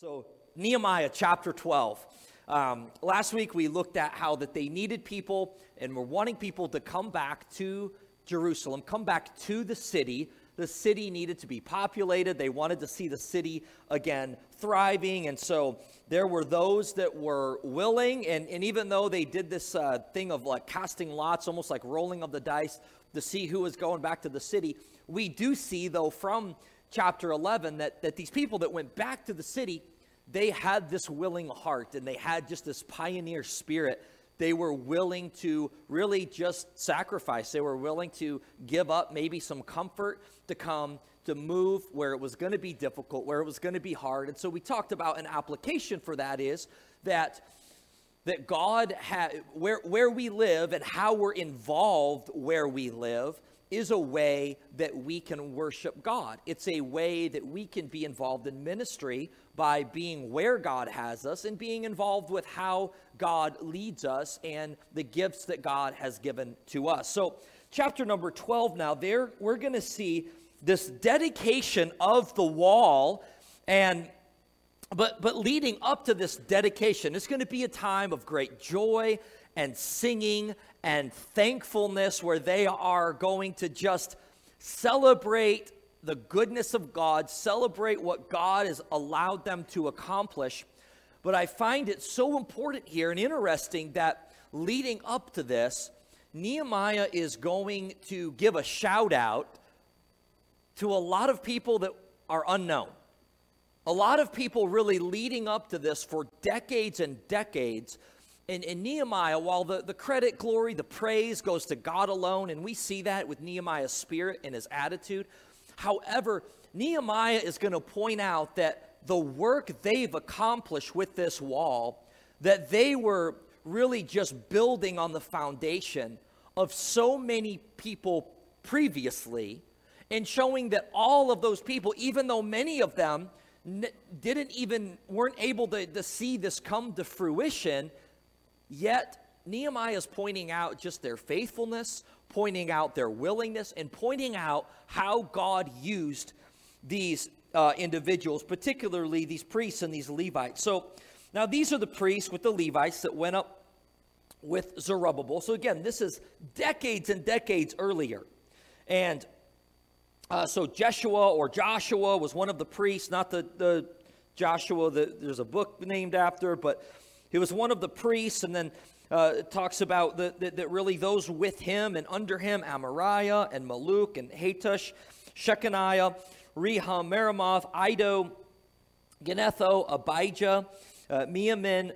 So, Nehemiah chapter 12. Um, last week we looked at how that they needed people and were wanting people to come back to Jerusalem, come back to the city. The city needed to be populated. They wanted to see the city again thriving. And so there were those that were willing. And, and even though they did this uh, thing of like casting lots, almost like rolling of the dice to see who was going back to the city, we do see, though, from chapter 11 that, that these people that went back to the city, they had this willing heart and they had just this pioneer spirit. They were willing to really just sacrifice. They were willing to give up maybe some comfort to come to move where it was going to be difficult, where it was going to be hard. And so we talked about an application for that is that that God had where where we live and how we're involved where we live is a way that we can worship God. It's a way that we can be involved in ministry by being where God has us and being involved with how God leads us and the gifts that God has given to us. So, chapter number 12 now, there we're going to see this dedication of the wall and but but leading up to this dedication, it's going to be a time of great joy and singing and thankfulness where they are going to just celebrate the goodness of God, celebrate what God has allowed them to accomplish. But I find it so important here and interesting that leading up to this, Nehemiah is going to give a shout out to a lot of people that are unknown. A lot of people really leading up to this for decades and decades in, in Nehemiah, while the, the credit, glory, the praise goes to God alone, and we see that with Nehemiah's spirit and his attitude. However, Nehemiah is going to point out that the work they've accomplished with this wall, that they were really just building on the foundation of so many people previously, and showing that all of those people, even though many of them didn't even weren't able to, to see this come to fruition, Yet, Nehemiah is pointing out just their faithfulness, pointing out their willingness, and pointing out how God used these uh, individuals, particularly these priests and these Levites. So, now these are the priests with the Levites that went up with Zerubbabel. So, again, this is decades and decades earlier. And uh, so, Jeshua or Joshua was one of the priests, not the, the Joshua that there's a book named after, but he was one of the priests, and then uh, talks about that really those with him and under him, Amariah and Malluch and Hattush, Shechaniah, Rehum, Meremoth, Iddo, Ginnetho, Abijah, uh, Miamin,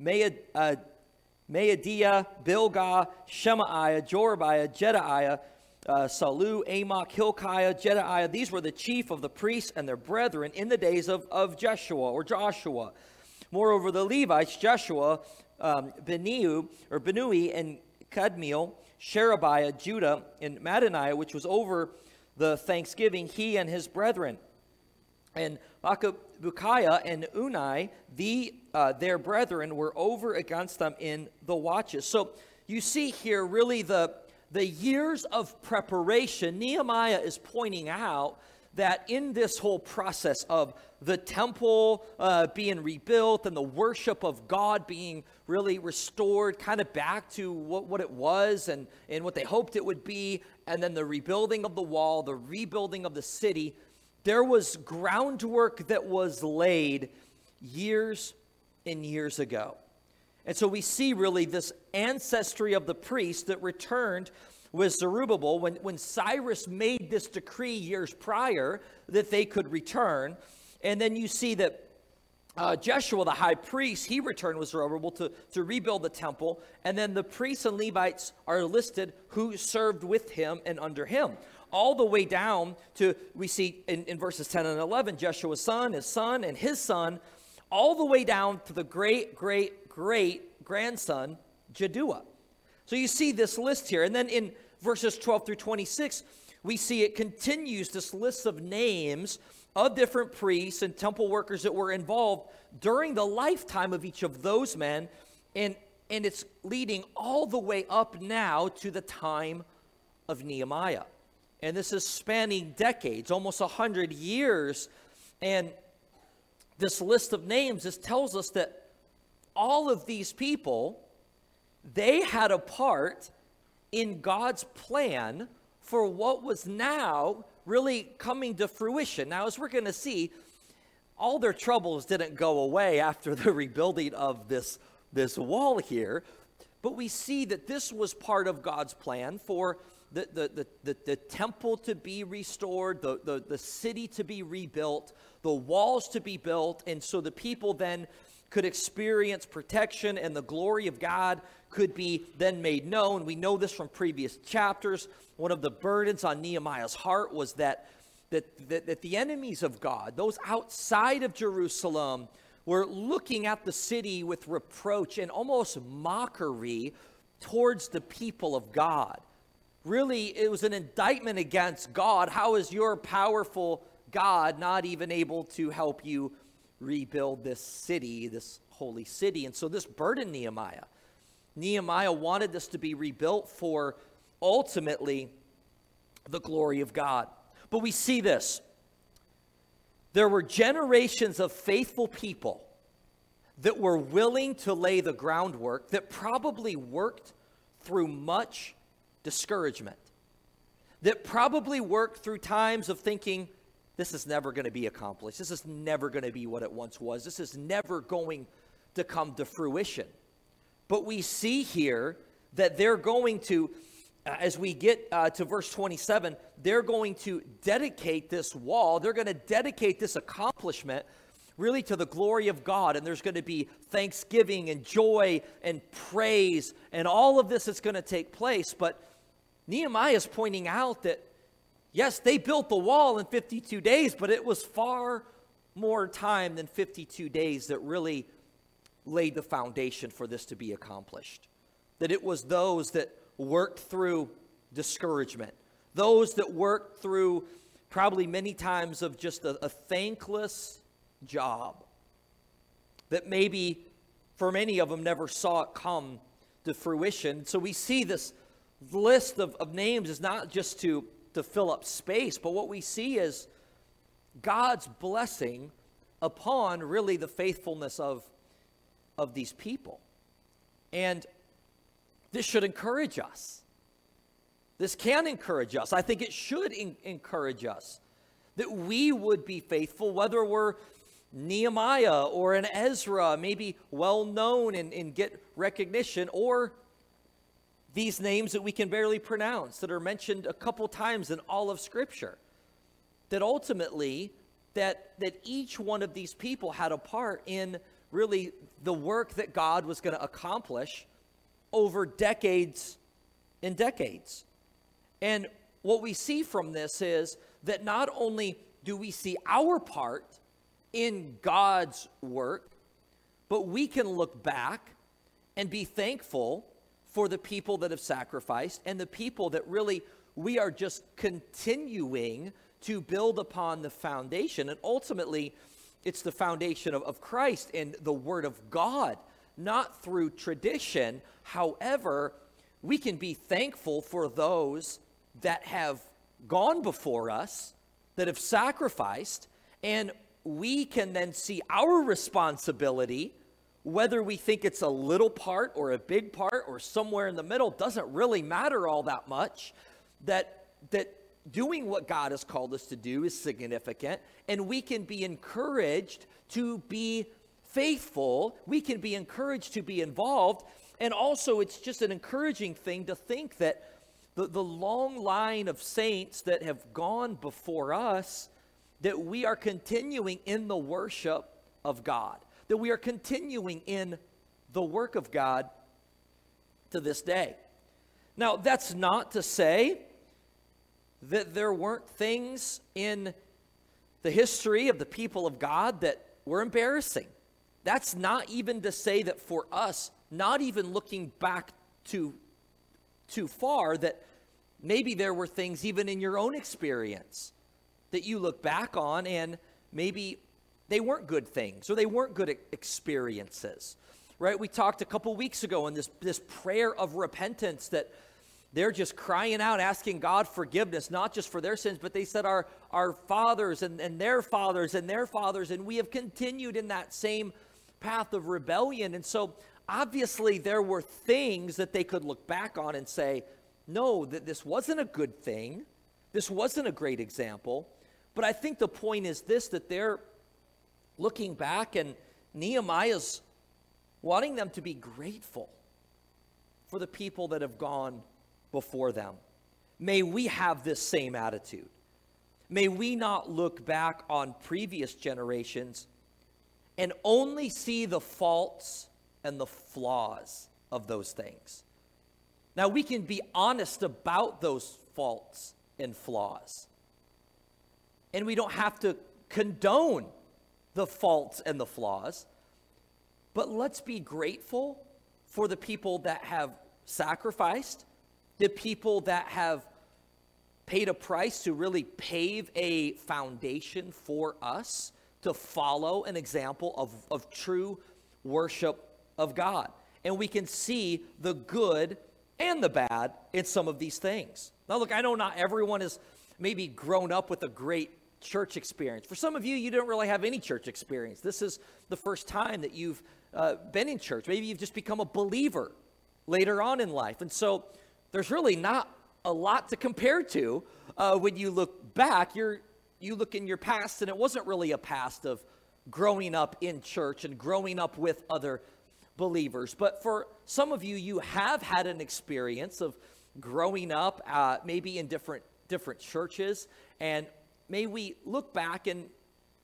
Maad, uh, Bilgah, Shemaiah, Jorabiah, Jedaiah, uh, Sallu, Amok, Hilkiah, Jedaiah. These were the chief of the priests and their brethren in the days of, of Jeshua or Joshua. Moreover, the Levites, Joshua, um, Beniu, or Benui, and Kadmiel, Sherebiah, Judah, and Mattaniah, which was over the thanksgiving, he and his brethren. And Bakbukiah and Unai, the, uh, their brethren, were over against them in the watches. So you see here really the, the years of preparation. Nehemiah is pointing out that in this whole process of the temple uh, being rebuilt and the worship of God being really restored, kind of back to what, what it was and, and what they hoped it would be, and then the rebuilding of the wall, the rebuilding of the city, there was groundwork that was laid years and years ago. And so we see really this ancestry of the priest that returned with Zerubbabel when, when Cyrus made this decree years prior that they could return. And then you see that uh, Jeshua, the high priest, he returned with Zerubbabel to, to rebuild the temple. And then the priests and Levites are listed who served with him and under him. All the way down to, we see in, in verses 10 and 11, Jeshua's son, his son, and his son, all the way down to the great, great, great grandson, Jaddua. So you see this list here. And then in verses 12 through 26, we see it continues this list of names of different priests and temple workers that were involved during the lifetime of each of those men. And, and it's leading all the way up now to the time of Nehemiah. And this is spanning decades, almost 100 years. And this list of names, this tells us that all of these people, they had a part in God's plan for what was now really coming to fruition. Now, as we're going to see, all their troubles didn't go away after the rebuilding of this, this wall here, but we see that this was part of God's plan for the, the, the, the, the temple to be restored, the, the, the city to be rebuilt, the walls to be built, and so the people then could experience protection and the glory of God could be then made known. We know this from previous chapters. One of the burdens on Nehemiah's heart was that, that, that, that the enemies of God, those outside of Jerusalem, were looking at the city with reproach and almost mockery towards the people of God. Really, it was an indictment against God. How is your powerful God not even able to help you rebuild this city, this holy city? And so this burdened Nehemiah. Nehemiah wanted this to be rebuilt for ultimately the glory of God. But we see this. There were generations of faithful people that were willing to lay the groundwork that probably worked through much discouragement, that probably worked through times of thinking, this is never going to be accomplished. This is never going to be what it once was. This is never going to come to fruition. But we see here that they're going to, uh, as we get uh, to verse 27, they're going to dedicate this wall, they're going to dedicate this accomplishment really to the glory of God. And there's going to be thanksgiving and joy and praise and all of this is going to take place. But Nehemiah is pointing out that, yes, they built the wall in 52 days, but it was far more time than 52 days that really laid the foundation for this to be accomplished. That it was those that worked through discouragement, those that worked through probably many times of just a, a thankless job, that maybe for many of them never saw it come to fruition. So we see this list of, of names is not just to, to fill up space, but what we see is God's blessing upon really the faithfulness of of these people. And this should encourage us. This can encourage us. I think it should in- encourage us that we would be faithful, whether we're Nehemiah or an Ezra, maybe well known and, and get recognition, or these names that we can barely pronounce that are mentioned a couple times in all of Scripture. That ultimately, that, that each one of these people had a part in really the work that God was going to accomplish over decades and decades. And what we see from this is that not only do we see our part in God's work, but we can look back and be thankful for the people that have sacrificed and the people that really we are just continuing to build upon the foundation. And ultimately, it's the foundation of, of Christ and the Word of God, not through tradition. However, we can be thankful for those that have gone before us, that have sacrificed, and we can then see our responsibility, whether we think it's a little part or a big part or somewhere in the middle, doesn't really matter all that much. That, that doing what God has called us to do is significant, and we can be encouraged to be faithful. We can be encouraged to be involved. And also, it's just an encouraging thing to think that the, the long line of saints that have gone before us, that we are continuing in the worship of God, that we are continuing in the work of God to this day. Now, that's not to say that there weren't things in the history of the people of God that were embarrassing. That's not even to say that for us, not even looking back too, too far, that maybe there were things even in your own experience that you look back on and maybe they weren't good things or they weren't good experiences right we talked a couple weeks ago in this, this prayer of repentance that they're just crying out, asking God forgiveness, not just for their sins, but they said our, our fathers and, and their fathers and their fathers, and we have continued in that same path of rebellion. And so obviously there were things that they could look back on and say, no, that this wasn't a good thing. This wasn't a great example. But I think the point is this that they're looking back and Nehemiah's wanting them to be grateful for the people that have gone before them. May we have this same attitude. May we not look back on previous generations and only see the faults and the flaws of those things. Now, we can be honest about those faults and flaws. And we don't have to condone the faults and the flaws. But let's be grateful for the people that have sacrificed, the people that have paid a price to really pave a foundation for us to follow an example of, of true worship of God. And we can see the good and the bad in some of these things. Now, look, I know not everyone has maybe grown up with a great church experience. For some of you, you don't really have any church experience. This is the first time that you've uh, been in church. Maybe you've just become a believer later on in life. And so there's really not a lot to compare to uh, when you look back. You're, you look in your past, and it wasn't really a past of growing up in church and growing up with other believers. But for some of you, you have had an experience of growing up, uh, maybe in different different churches, and may we look back and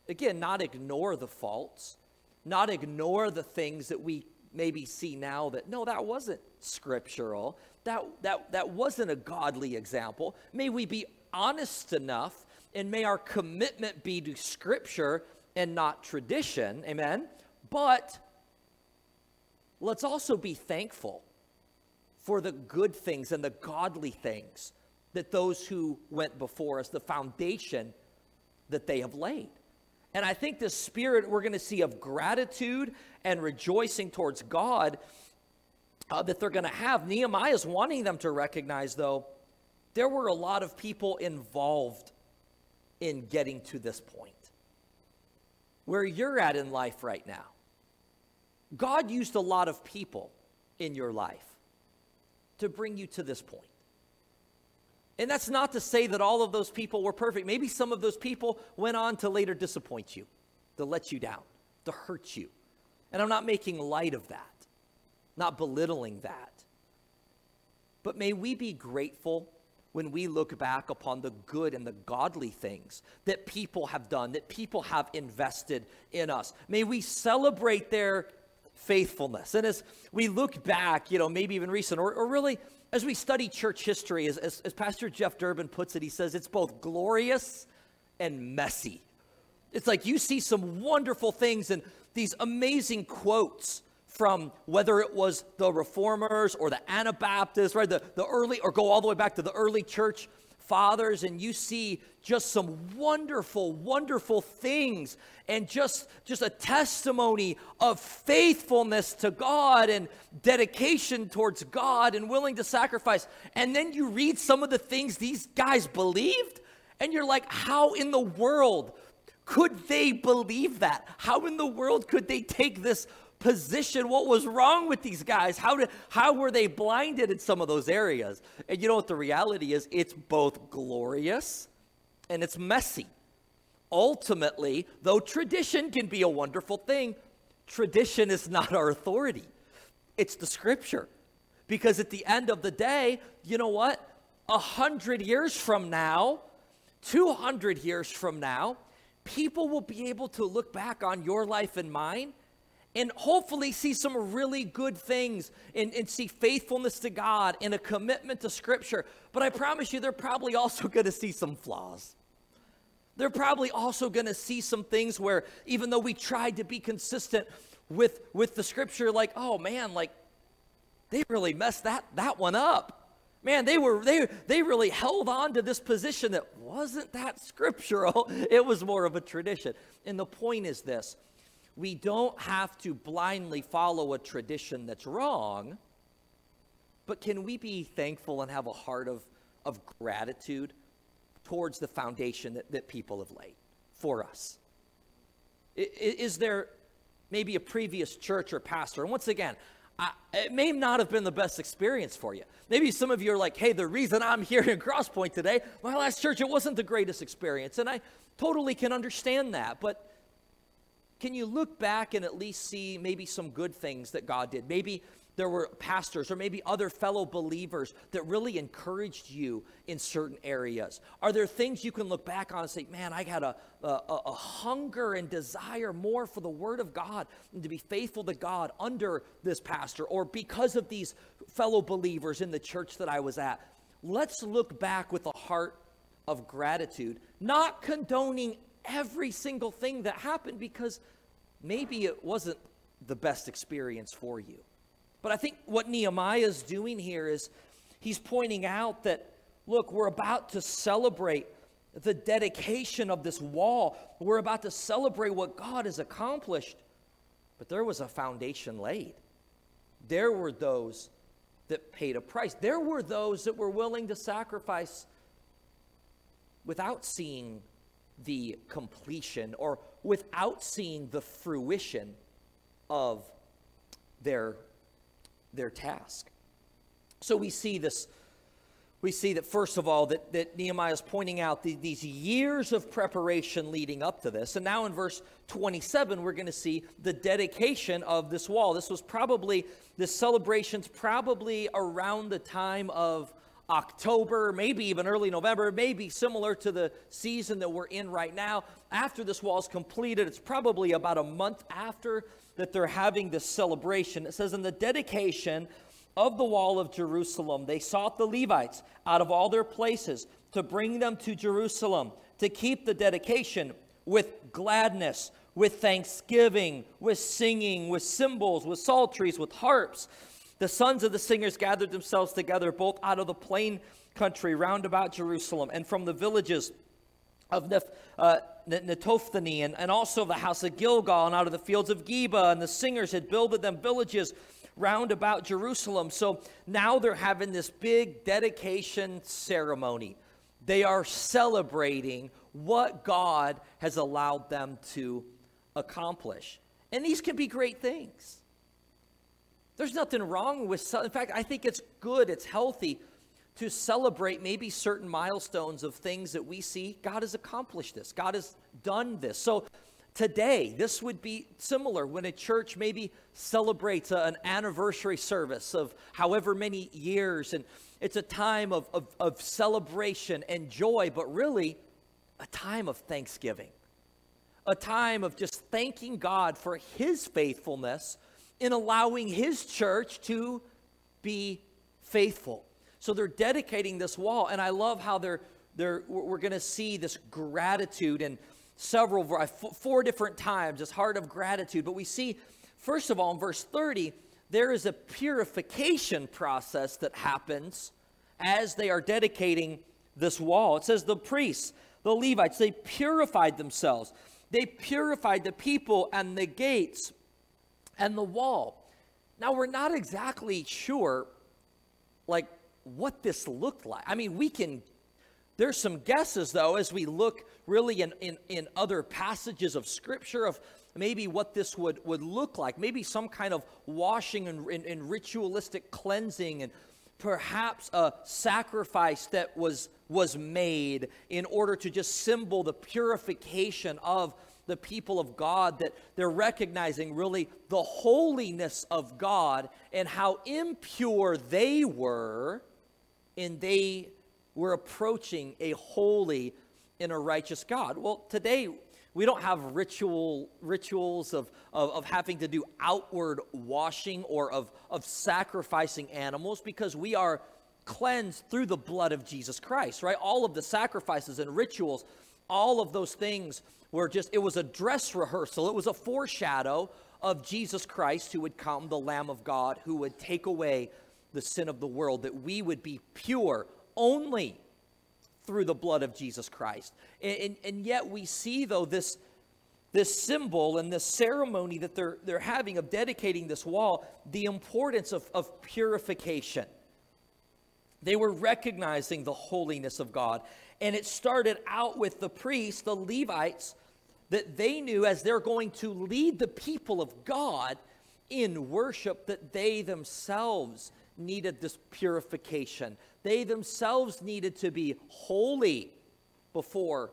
again not ignore the faults, not ignore the things that we maybe see now that no, that wasn't scriptural. That that that wasn't a godly example. May we be honest enough and may our commitment be to scripture and not tradition. Amen. But let's also be thankful for the good things and the godly things that those who went before us, the foundation that they have laid. And I think the spirit we're going to see of gratitude and rejoicing towards God uh, that they're going to have. Nehemiah is wanting them to recognize, though, there were a lot of people involved in getting to this point. Where you're at in life right now, God used a lot of people in your life to bring you to this point. And that's not to say that all of those people were perfect. Maybe some of those people went on to later disappoint you, to let you down, to hurt you. And I'm not making light of that, not belittling that. But may we be grateful when we look back upon the good and the godly things that people have done, that people have invested in us. May we celebrate their faithfulness. And as we look back, you know, maybe even recent, or, or really as we study church history, as, as, as Pastor Jeff Durbin puts it, he says it's both glorious and messy. It's like you see some wonderful things and these amazing quotes from whether it was the reformers or the Anabaptists, right? The, the early, or go all the way back to the early church fathers and you see just some wonderful wonderful things and just just a testimony of faithfulness to God and dedication towards God and willing to sacrifice and then you read some of the things these guys believed and you're like how in the world could they believe that how in the world could they take this position what was wrong with these guys. How did how were they blinded in some of those areas? And you know what the reality is? It's both glorious and it's messy. Ultimately though tradition can be a wonderful thing tradition is not our authority. It's the scripture. Because at the end of the day you know what? A hundred years from now 200 years from now people will be able to look back on your life and mine and hopefully see some really good things and, and, see faithfulness to God and a commitment to Scripture. But I promise you, they're probably also going to see some flaws. They're probably also going to see some things where, even though we tried to be consistent with, with the Scripture, like, oh man, like, they really messed that, that one up. Man, they were they they really held on to this position that wasn't that scriptural. It was more of a tradition. And the point is this we don't have to blindly follow a tradition that's wrong, but can we be thankful and have a heart of, of gratitude towards the foundation that, that people have laid for us? Is there maybe a previous church or pastor? And once again, I, it may not have been the best experience for you. Maybe some of you are like, hey, the reason I'm here in Crosspoint today, my last church, it wasn't the greatest experience. And I totally can understand that. But can you look back and at least see maybe some good things that God did? Maybe there were pastors or maybe other fellow believers that really encouraged you in certain areas? Are there things you can look back on and say, man, I had a, a, a, hunger and desire more for the Word of God and to be faithful to God under this pastor or because of these fellow believers in the church that I was at? Let's look back with a heart of gratitude, not condoning every single thing that happened because maybe it wasn't the best experience for you. But I think what Nehemiah is doing here is he's pointing out that, look, we're about to celebrate the dedication of this wall. We're about to celebrate what God has accomplished. But there was a foundation laid. There were those that paid a price. There were those that were willing to sacrifice without seeing the completion or without seeing the fruition of their their task. So we see this. We see that, first of all, that, that Nehemiah is pointing out the, these years of preparation leading up to this. And now in verse 27, we're going to see the dedication of this wall. This was probably, this celebration's probably around the time of October, maybe even early November, maybe similar to the season that we're in right now. After this wall is completed, it's probably about a month after that they're having this celebration. It says, In the dedication of the wall of Jerusalem, they sought the Levites out of all their places to bring them to Jerusalem to keep the dedication with gladness, with thanksgiving, with singing, with cymbals, with psalteries, with harps the sons of the singers gathered themselves together, both out of the plain country round about Jerusalem and from the villages of Neph, uh, Netophthani and, and also the house of Gilgal and out of the fields of Geba. And the singers had builded them villages round about Jerusalem. So now they're having this big dedication ceremony. They are celebrating what God has allowed them to accomplish. And these can be great things. There's nothing wrong with, in fact, I think it's good, it's healthy to celebrate maybe certain milestones of things that we see. God has accomplished this, God has done this. So today, this would be similar when a church maybe celebrates an anniversary service of however many years, and it's a time of, of, of celebration and joy, but really a time of thanksgiving, a time of just thanking God for His faithfulness in allowing his church to be faithful. So they're dedicating this wall, and I love how they're they're we're going to see this gratitude in several four different times, this heart of gratitude. But we see, first of all, in verse 30, there is a purification process that happens as they are dedicating this wall. It says the priests, the Levites, they purified themselves. They purified the people and the gates and the wall. Now, we're not exactly sure, like, what this looked like. I mean, we can, there's some guesses, though, as we look really in, in, in other passages of Scripture of maybe what this would, would look like. Maybe some kind of washing and, and, and ritualistic cleansing and perhaps a sacrifice that was, was made in order to just symbol the purification of the people of God that they're recognizing really the holiness of God and how impure they were, and they were approaching a holy and a righteous God. Well, today we don't have ritual rituals of, of, of, having to do outward washing or of, of sacrificing animals because we are cleansed through the blood of Jesus Christ, right? All of the sacrifices and rituals, all of those things were just, it was a dress rehearsal. It was a foreshadow of Jesus Christ who would come, the Lamb of God, who would take away the sin of the world, that we would be pure only through the blood of Jesus Christ. And, and, and, yet we see, though, this, this symbol and this ceremony that they're, they're having of dedicating this wall, the importance of, of purification. They were recognizing the holiness of God. And it started out with the priests, the Levites, that they knew as they're going to lead the people of God in worship, that they themselves needed this purification. They themselves needed to be holy before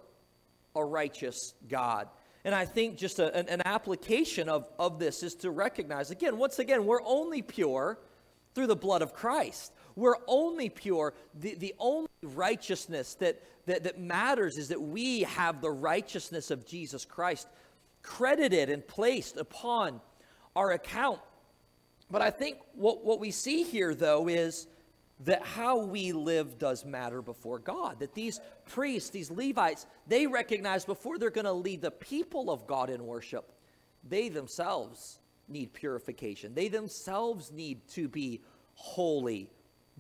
a righteous God. And I think just a, an, an, application of, of this is to recognize again, once again, we're only pure through the blood of Christ. We're only pure. The, the only righteousness that, that, that matters is that we have the righteousness of Jesus Christ credited and placed upon our account. But I think what, what we see here, though, is that how we live does matter before God. That these priests, these Levites, they recognize before they're going to lead the people of God in worship, they themselves need purification. They themselves need to be holy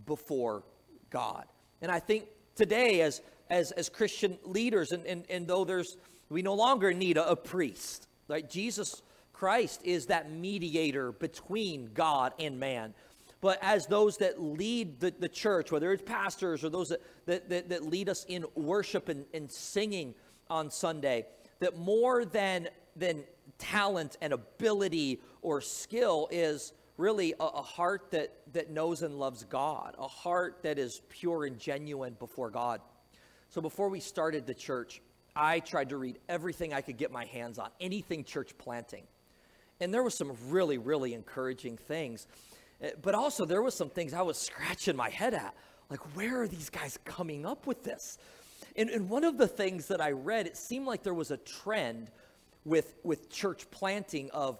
before God. And I think today, as as, as Christian leaders, and, and, and though there's we no longer need a, a priest, right? Jesus Christ is that mediator between God and man but as those that lead the, the church, whether it's pastors or those that, that, that, that lead us in worship and, and singing on Sunday, that more than, than talent and ability or skill is really a, a, heart that, that knows and loves God, a heart that is pure and genuine before God. So before we started the church, I tried to read everything I could get my hands on, anything church planting. And there was some really, really encouraging things. Eh, but also, there was some things I was scratching my head at. Like, where are these guys coming up with this? And, and one of the things that I read, it seemed like there was a trend with, with church planting of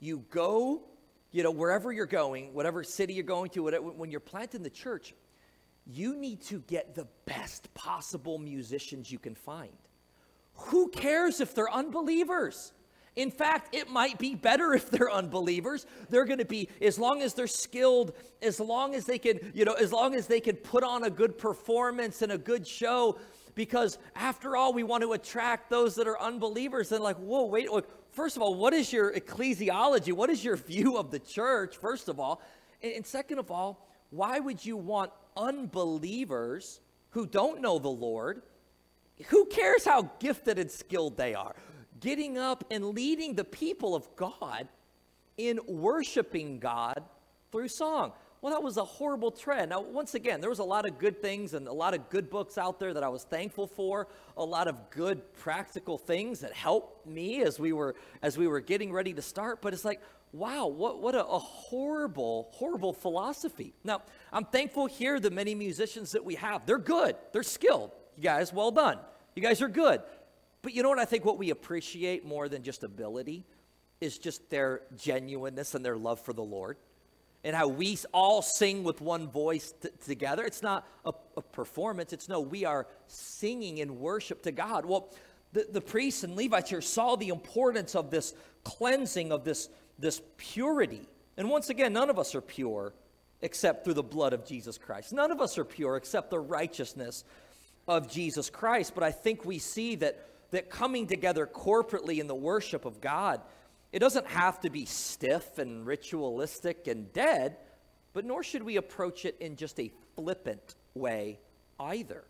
you go, you know, wherever you're going, whatever city you're going to, whatever, when you're planting the church, you need to get the best possible musicians you can find. Who cares if they're unbelievers? In fact, it might be better if they're unbelievers. They're going to be, as long as they're skilled, as long as they can, you know, as long as they can put on a good performance and a good show, because after all, we want to attract those that are unbelievers. And like, whoa, wait, look, first of all, what is your ecclesiology? What is your view of the church, first of all? And, second of all, why would you want unbelievers who don't know the Lord? Who cares how gifted and skilled they are? getting up and leading the people of God in worshiping God through song. Well, that was a horrible trend. Now, once again, there was a lot of good things and a lot of good books out there that I was thankful for, a lot of good practical things that helped me as we were as we were getting ready to start, but it's like, wow, what what a, a horrible, horrible philosophy. Now, I'm thankful here the many musicians that we have. They're good. They're skilled. You guys, well done. You guys are good. But you know what I think what we appreciate more than just ability is just their genuineness and their love for the Lord. And how we all sing with one voice t- together. It's not a, a, performance, it's no, we are singing in worship to God. Well, the, the priests and Levites here saw the importance of this cleansing, of this, this purity. And once again, none of us are pure except through the blood of Jesus Christ. None of us are pure except the righteousness of Jesus Christ. But I think we see that that coming together corporately in the worship of God, it doesn't have to be stiff and ritualistic and dead, but nor should we approach it in just a flippant way either.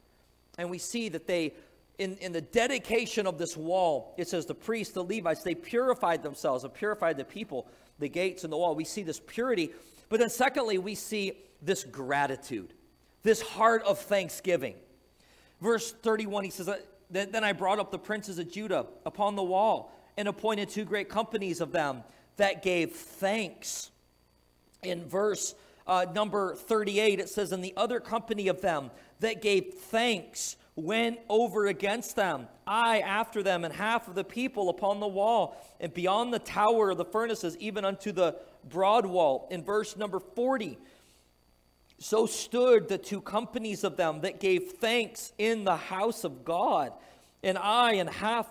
And we see that they, in, in the dedication of this wall, it says the priests, the Levites, they purified themselves and purified the people, the gates and the wall. We see this purity. But then, secondly, we see this gratitude, this heart of thanksgiving. Verse 31, he says, then I brought up the princes of Judah upon the wall and appointed two great companies of them that gave thanks. In verse uh, number 38, it says, And the other company of them that gave thanks went over against them, I after them, and half of the people upon the wall, and beyond the tower of the furnaces, even unto the broad wall. In verse number 40, so stood the two companies of them that gave thanks in the house of God, and I and half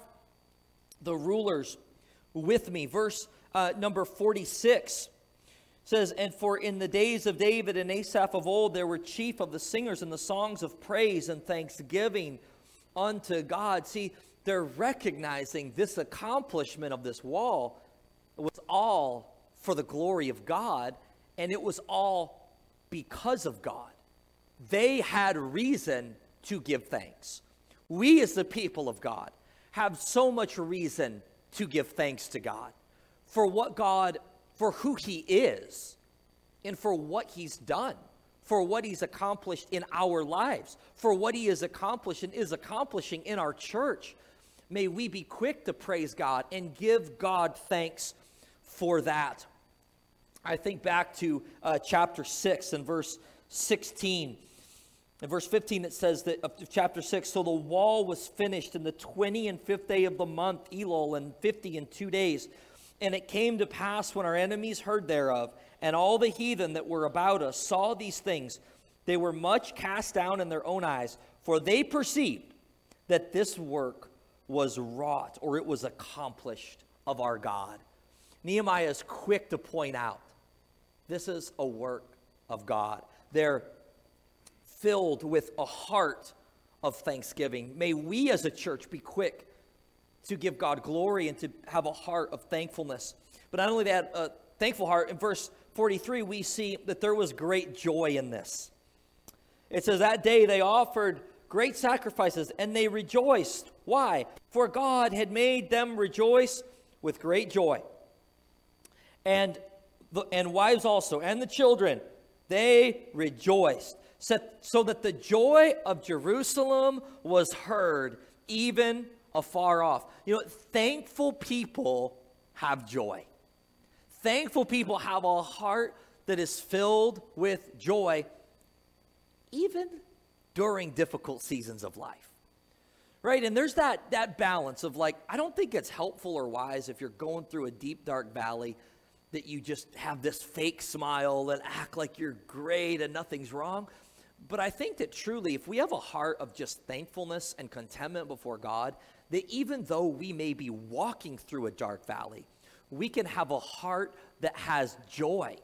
the rulers with me. Verse uh, number 46 says, And for in the days of David and Asaph of old, there were chief of the singers and the songs of praise and thanksgiving unto God. See, they're recognizing this accomplishment of this wall was all for the glory of God, and it was all because of God. they had reason to give thanks. We, as the people of God, have so much reason to give thanks to God for what God, for who He is, and for what He's done, for what He's accomplished in our lives, for what He has accomplished and is accomplishing in our church. May we be quick to praise God and give God thanks for that. I think back to uh, chapter 6 and verse 16. In verse 15, it says that of chapter 6 so the wall was finished in the 20 and fifth day of the month, Elul, and 50 in two days. And it came to pass when our enemies heard thereof, and all the heathen that were about us saw these things, they were much cast down in their own eyes, for they perceived that this work was wrought, or it was accomplished of our God. Nehemiah is quick to point out this is a work of God. They're filled with a heart of thanksgiving. May we as a church be quick to give God glory and to have a heart of thankfulness. But not only that, a thankful heart, in verse 43, we see that there was great joy in this. It says, That day they offered great sacrifices and they rejoiced. Why? For God had made them rejoice with great joy. And, the, and wives also, and the children, they rejoiced so that the joy of Jerusalem was heard even afar off. You know, thankful people have joy. Thankful people have a heart that is filled with joy, even during difficult seasons of life. Right? And there's that, that balance of like, I don't think it's helpful or wise if you're going through a deep, dark valley that you just have this fake smile and act like you're great and nothing's wrong. But I think that truly, if we have a heart of just thankfulness and contentment before God, that even though we may be walking through a dark valley, we can have a heart that has joy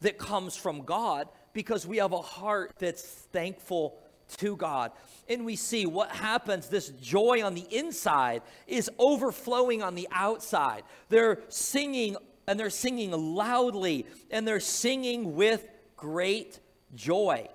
that comes from God because we have a heart that's thankful to God. And we see what happens this joy on the inside is overflowing on the outside. They're singing and they're singing loudly and they're singing with great joy.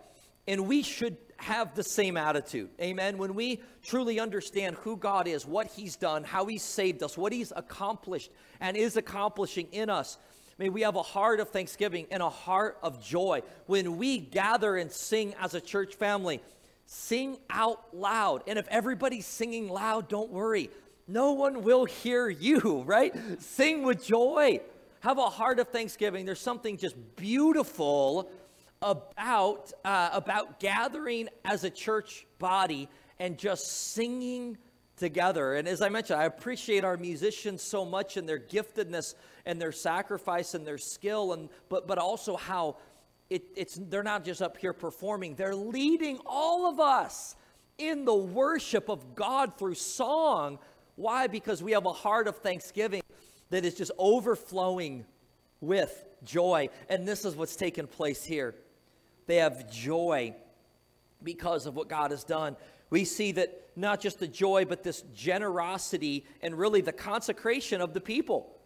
And we should have the same attitude. Amen. When we truly understand who God is, what He's done, how He's saved us, what He's accomplished and is accomplishing in us, may we have a heart of thanksgiving and a heart of joy. When we gather and sing as a church family, sing out loud. And if everybody's singing loud, don't worry. No one will hear you, right? Sing with joy. Have a heart of thanksgiving. There's something just beautiful about, uh, about gathering as a church body and just singing together. And as I mentioned, I appreciate our musicians so much and their giftedness and their sacrifice and their skill, and but but also how it, it's they're not just up here performing; they're leading all of us in the worship of God through song. Why? Because we have a heart of thanksgiving that is just overflowing with joy, and this is what's taken place here. They have joy because of what God has done. We see that not just the joy, but this generosity and really the consecration of the people.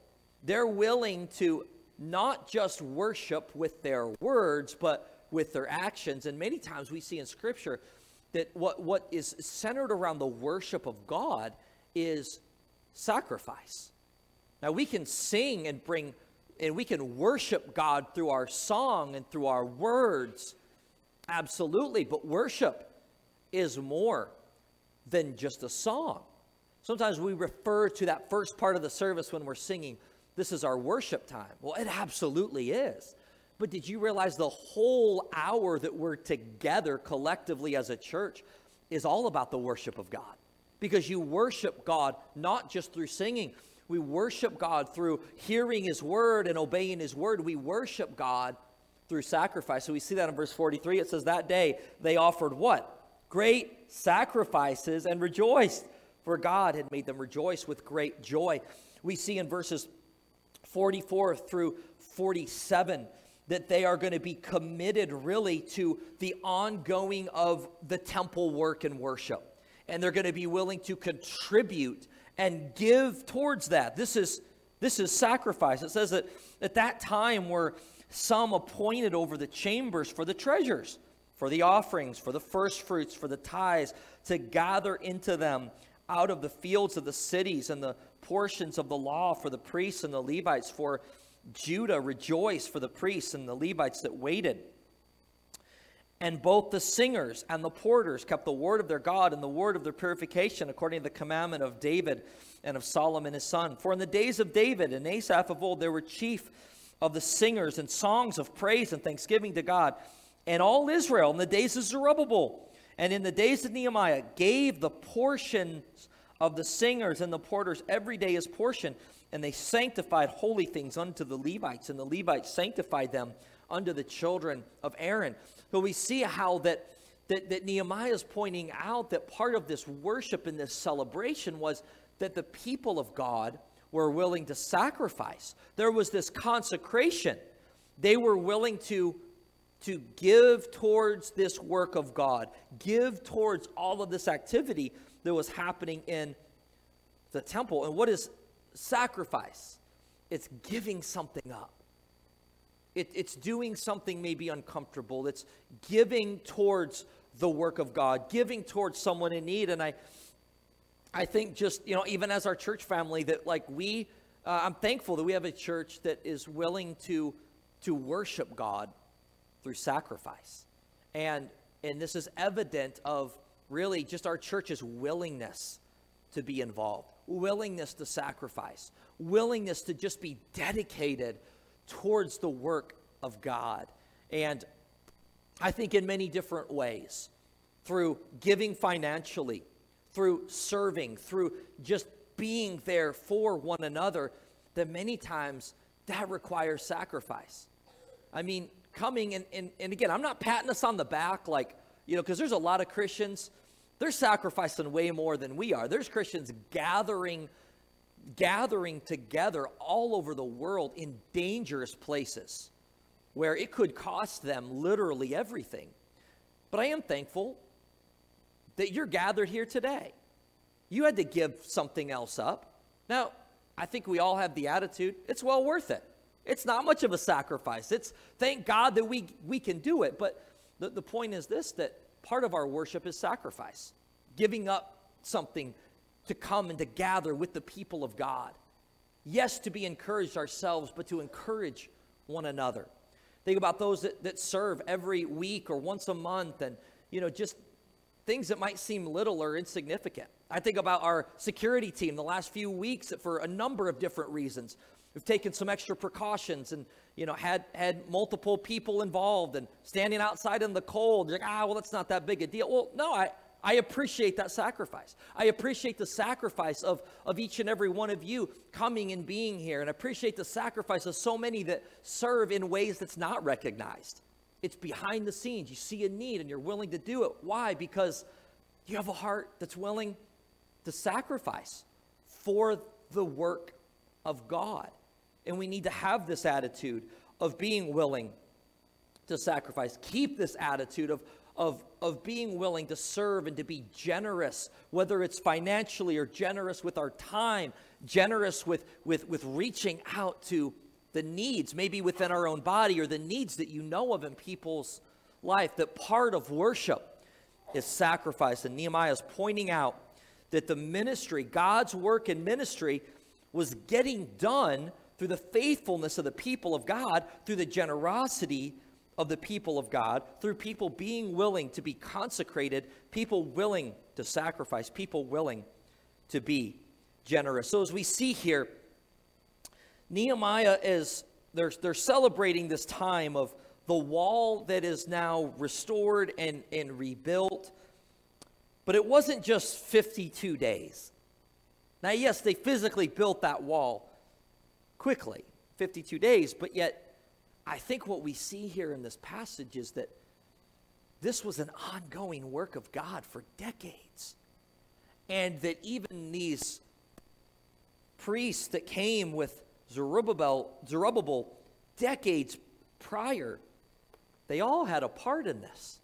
They're willing to not just worship with their words, but with their actions. And many times we see in Scripture that what, what is centered around the worship of God is sacrifice. Now, we can sing and bring and we can worship God through our song and through our words. Absolutely, but worship is more than just a song. Sometimes we refer to that first part of the service when we're singing, this is our worship time. Well, it absolutely is. But did you realize the whole hour that we're together collectively as a church is all about the worship of God? Because you worship God not just through singing, we worship God through hearing His word and obeying His word. We worship God through sacrifice. So we see that in verse 43. It says, That day they offered what? Great sacrifices and rejoiced, for God had made them rejoice with great joy. We see in verses 44 through 47 that they are going to be committed really to the ongoing of the temple work and worship. And they're going to be willing to contribute and give towards that. This is this is sacrifice. It says that at that time were some appointed over the chambers for the treasures, for the offerings, for the firstfruits, for the tithes, to gather into them out of the fields of the cities and the portions of the law for the priests and the Levites, for Judah rejoiced for the priests and the Levites that waited. And both the singers and the porters kept the word of their God and the word of their purification, according to the commandment of David and of Solomon his son. For in the days of David and Asaph of old, there were chief of the singers and songs of praise and thanksgiving to God. And all Israel in the days of Zerubbabel and in the days of Nehemiah gave the portions of the singers and the porters every day his portion. And they sanctified holy things unto the Levites, and the Levites sanctified them unto the children of Aaron. So we see how that, that, that Nehemiah is pointing out that part of this worship and this celebration was that the people of God were willing to sacrifice. There was this consecration. They were willing to, to give towards this work of God, give towards all of this activity that was happening in the temple. And what is sacrifice? It's giving something up. It, it's doing something maybe uncomfortable. It's giving towards the work of God, giving towards someone in need. And I, I think just, you know, even as our church family, that like we, uh, I'm thankful that we have a church that is willing to, to worship God through sacrifice. And, and this is evident of really just our church's willingness to be involved, willingness to sacrifice, willingness to just be dedicated towards the work of God. And I think in many different ways through giving financially, through serving, through just being there for one another, that many times that requires sacrifice. I mean, coming and, and, and again, I'm not patting us on the back like, you know, because there's a lot of Christians, they're sacrificing way more than we are. There's Christians gathering, gathering together all over the world in dangerous places where it could cost them literally everything. But I am thankful that you're gathered here today. You had to give something else up. Now, I think we all have the attitude it's well worth it. It's not much of a sacrifice. It's thank God that we, we can do it. But the, the point is this that part of our worship is sacrifice, giving up something to come and to gather with the people of God. Yes, to be encouraged ourselves, but to encourage one another. Think about those that, that serve every week or once a month and, you know, just things that might seem little or insignificant. I think about our security team the last few weeks for a number of different reasons. We've taken some extra precautions and you know had had multiple people involved and standing outside in the cold. You're like, ah, well, that's not that big a deal. Well, no, I, I appreciate that sacrifice. I appreciate the sacrifice of, of each and every one of you coming and being here. And I appreciate the sacrifice of so many that serve in ways that's not recognized. It's behind the scenes. You see a need and you're willing to do it. Why? Because you have a heart that's willing to sacrifice for the work of God. And we need to have this attitude of being willing to sacrifice. Keep this attitude of, of, of being willing to serve and to be generous, whether it's financially or generous with our time, generous with, with, with reaching out to the needs, maybe within our own body, or the needs that you know of in people's life, that part of worship is sacrifice. And Nehemiah is pointing out that the ministry, God's work in ministry, was getting done through the faithfulness of the people of God, through the generosity of the people of God, through people being willing to be consecrated, people willing to sacrifice, people willing to be generous. So, as we see here, Nehemiah is, they're, they're celebrating this time of the wall that is now restored and, and rebuilt. But it wasn't just 52 days. Now, yes, they physically built that wall quickly, 52 days, but yet I think what we see here in this passage is that this was an ongoing work of God for decades. And that even these priests that came with Zerubbabel, Zerubbabel decades prior, they all had a part in this.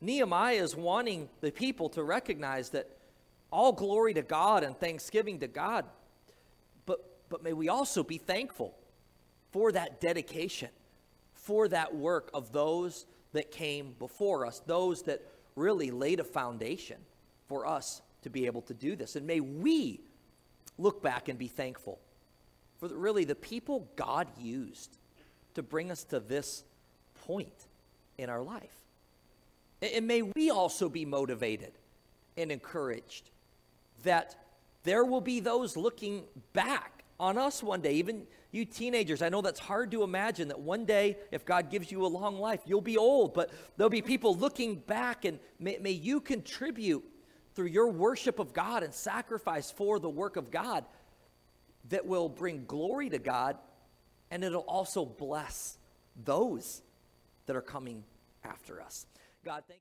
Nehemiah is wanting the people to recognize that all glory to God and thanksgiving to God, but, but may we also be thankful for that dedication, for that work of those that came before us, those that really laid a foundation for us to be able to do this. And may we look back and be thankful for the, really the people God used to bring us to this point in our life. And, and may we also be motivated and encouraged that there will be those looking back on us one day, even you teenagers. I know that's hard to imagine that one day, if God gives you a long life, you'll be old, but there'll be people looking back, and may, may you contribute through your worship of God and sacrifice for the work of God that will bring glory to God, and it'll also bless those that are coming after us. God, thank